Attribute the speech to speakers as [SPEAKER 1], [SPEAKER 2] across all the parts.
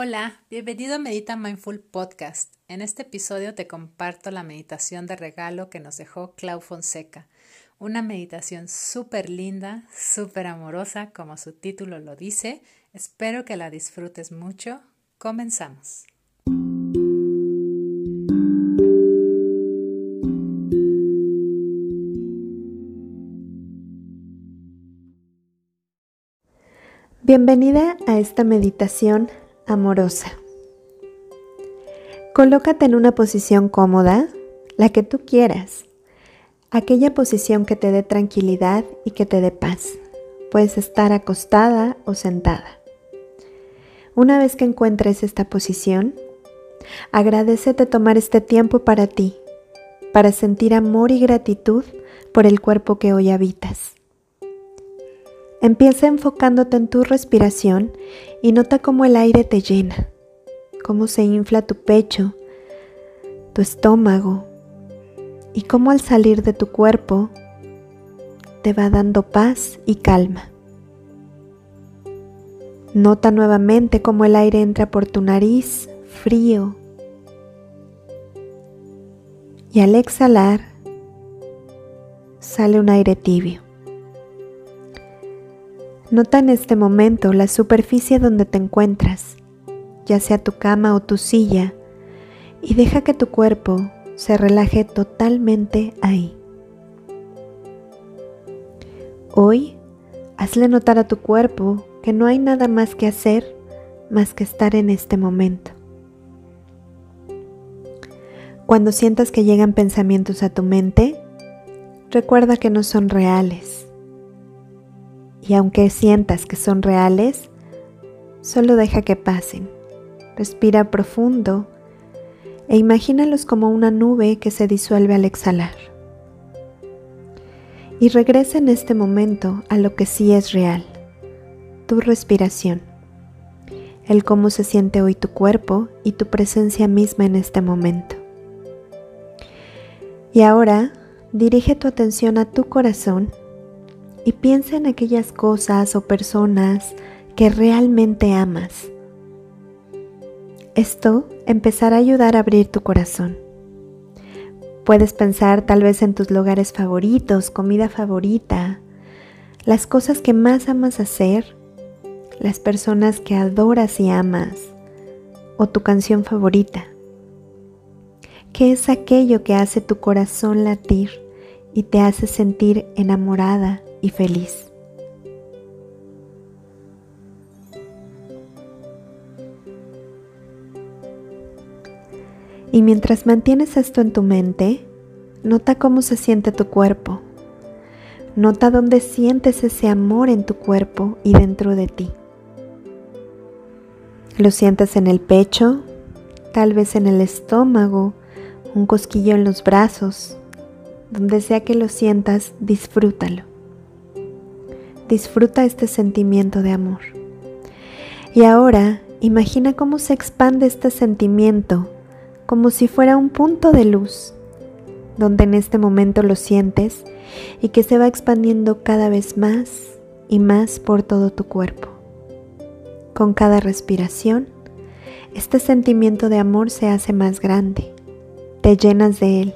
[SPEAKER 1] Hola, bienvenido a Medita Mindful Podcast. En este episodio te comparto la meditación de regalo que nos dejó Clau Fonseca. Una meditación súper linda, súper amorosa, como su título lo dice. Espero que la disfrutes mucho. Comenzamos.
[SPEAKER 2] Bienvenida a esta meditación amorosa. Colócate en una posición cómoda, la que tú quieras, aquella posición que te dé tranquilidad y que te dé paz. Puedes estar acostada o sentada. Una vez que encuentres esta posición, agradecete tomar este tiempo para ti, para sentir amor y gratitud por el cuerpo que hoy habitas. Empieza enfocándote en tu respiración y nota cómo el aire te llena, cómo se infla tu pecho, tu estómago y cómo al salir de tu cuerpo te va dando paz y calma. Nota nuevamente cómo el aire entra por tu nariz frío y al exhalar sale un aire tibio. Nota en este momento la superficie donde te encuentras, ya sea tu cama o tu silla, y deja que tu cuerpo se relaje totalmente ahí. Hoy, hazle notar a tu cuerpo que no hay nada más que hacer más que estar en este momento. Cuando sientas que llegan pensamientos a tu mente, recuerda que no son reales y aunque sientas que son reales, solo deja que pasen. Respira profundo e imagínalos como una nube que se disuelve al exhalar. Y regresa en este momento a lo que sí es real, tu respiración, el cómo se siente hoy tu cuerpo y tu presencia misma en este momento. Y ahora dirige tu atención a tu corazón y piensa en aquellas cosas o personas que realmente amas. Esto empezará a ayudar a abrir tu corazón. Puedes pensar tal vez en tus lugares favoritos, comida favorita, las cosas que más amas hacer, las personas que adoras y amas, o tu canción favorita. ¿Qué es aquello que hace tu corazón latir y te hace sentir enamorada y feliz. Y mientras mantienes esto en tu mente, nota cómo se siente tu cuerpo. Nota dónde sientes ese amor en tu cuerpo y dentro de ti. Lo sientes en el pecho, tal vez en el estómago, un cosquillo en los brazos. Donde sea que lo sientas, disfrútalo. Disfruta este sentimiento de amor. Y ahora imagina cómo se expande este sentimiento como si fuera un punto de luz, donde en este momento lo sientes y que se va expandiendo cada vez más y más por todo tu cuerpo. Con cada respiración, este sentimiento de amor se hace más grande, te llenas de él.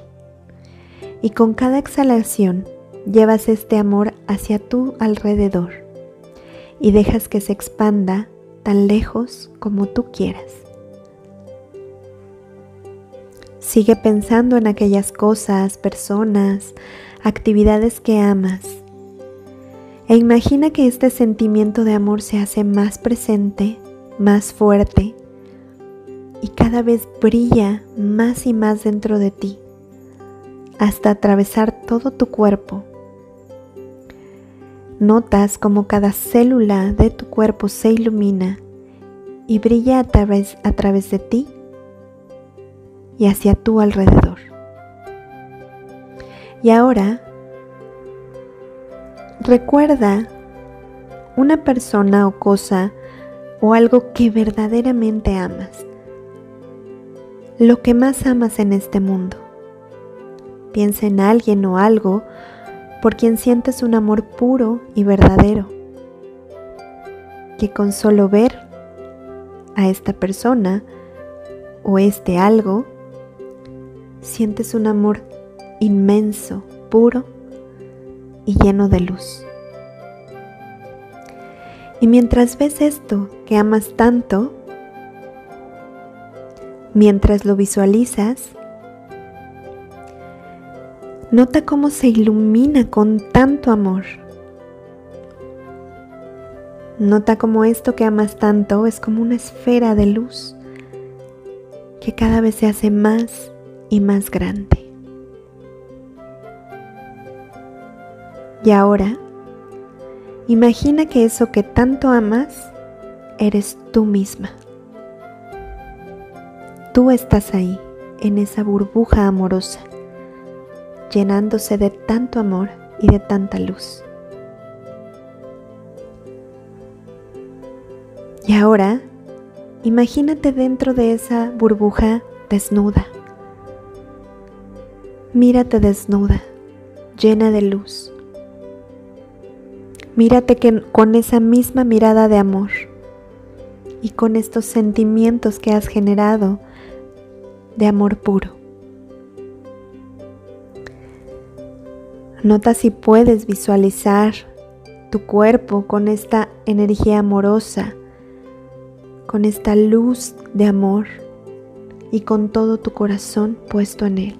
[SPEAKER 2] Y con cada exhalación llevas este amor hacia tu alrededor y dejas que se expanda tan lejos como tú quieras. Sigue pensando en aquellas cosas, personas, actividades que amas. E imagina que este sentimiento de amor se hace más presente, más fuerte y cada vez brilla más y más dentro de ti, hasta atravesar todo tu cuerpo Notas como cada célula de tu cuerpo se ilumina y brilla a través, a través de ti y hacia tu alrededor. Y ahora, recuerda una persona o cosa o algo que verdaderamente amas. Lo que más amas en este mundo. Piensa en alguien o algo por quien sientes un amor puro y verdadero, que con solo ver a esta persona o este algo, sientes un amor inmenso, puro y lleno de luz. Y mientras ves esto que amas tanto, mientras lo visualizas, nota cómo se ilumina con tanto amor. Nota cómo esto que amas tanto es como una esfera de luz que cada vez se hace más y más grande. Y ahora, imagina que eso que tanto amas eres tú misma. Tú estás ahí, en esa burbuja amorosa, llenándose de tanto amor y de tanta luz. Y ahora, imagínate dentro de esa burbuja desnuda. Mírate desnuda, llena de luz. Mírate que con esa misma mirada de amor y con estos sentimientos que has generado de amor puro. Nota si puedes visualizar tu cuerpo con esta energía amorosa con esta luz de amor y con todo tu corazón puesto en Él.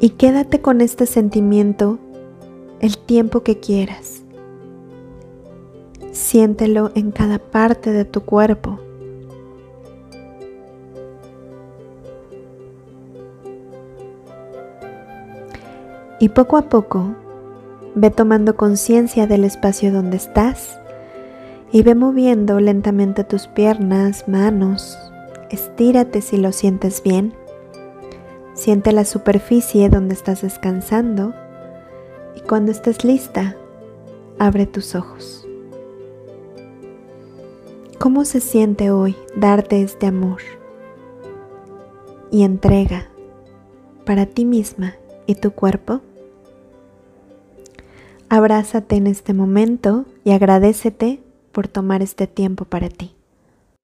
[SPEAKER 2] Y quédate con este sentimiento el tiempo que quieras. Siéntelo en cada parte de tu cuerpo. Y poco a poco Ve tomando conciencia del espacio donde estás y ve moviendo lentamente tus piernas, manos. Estírate si lo sientes bien. Siente la superficie donde estás descansando y cuando estés lista, abre tus ojos. ¿Cómo se siente hoy darte este amor y entrega para ti misma y tu cuerpo? Abrázate en este momento y agradecete por tomar este tiempo para ti.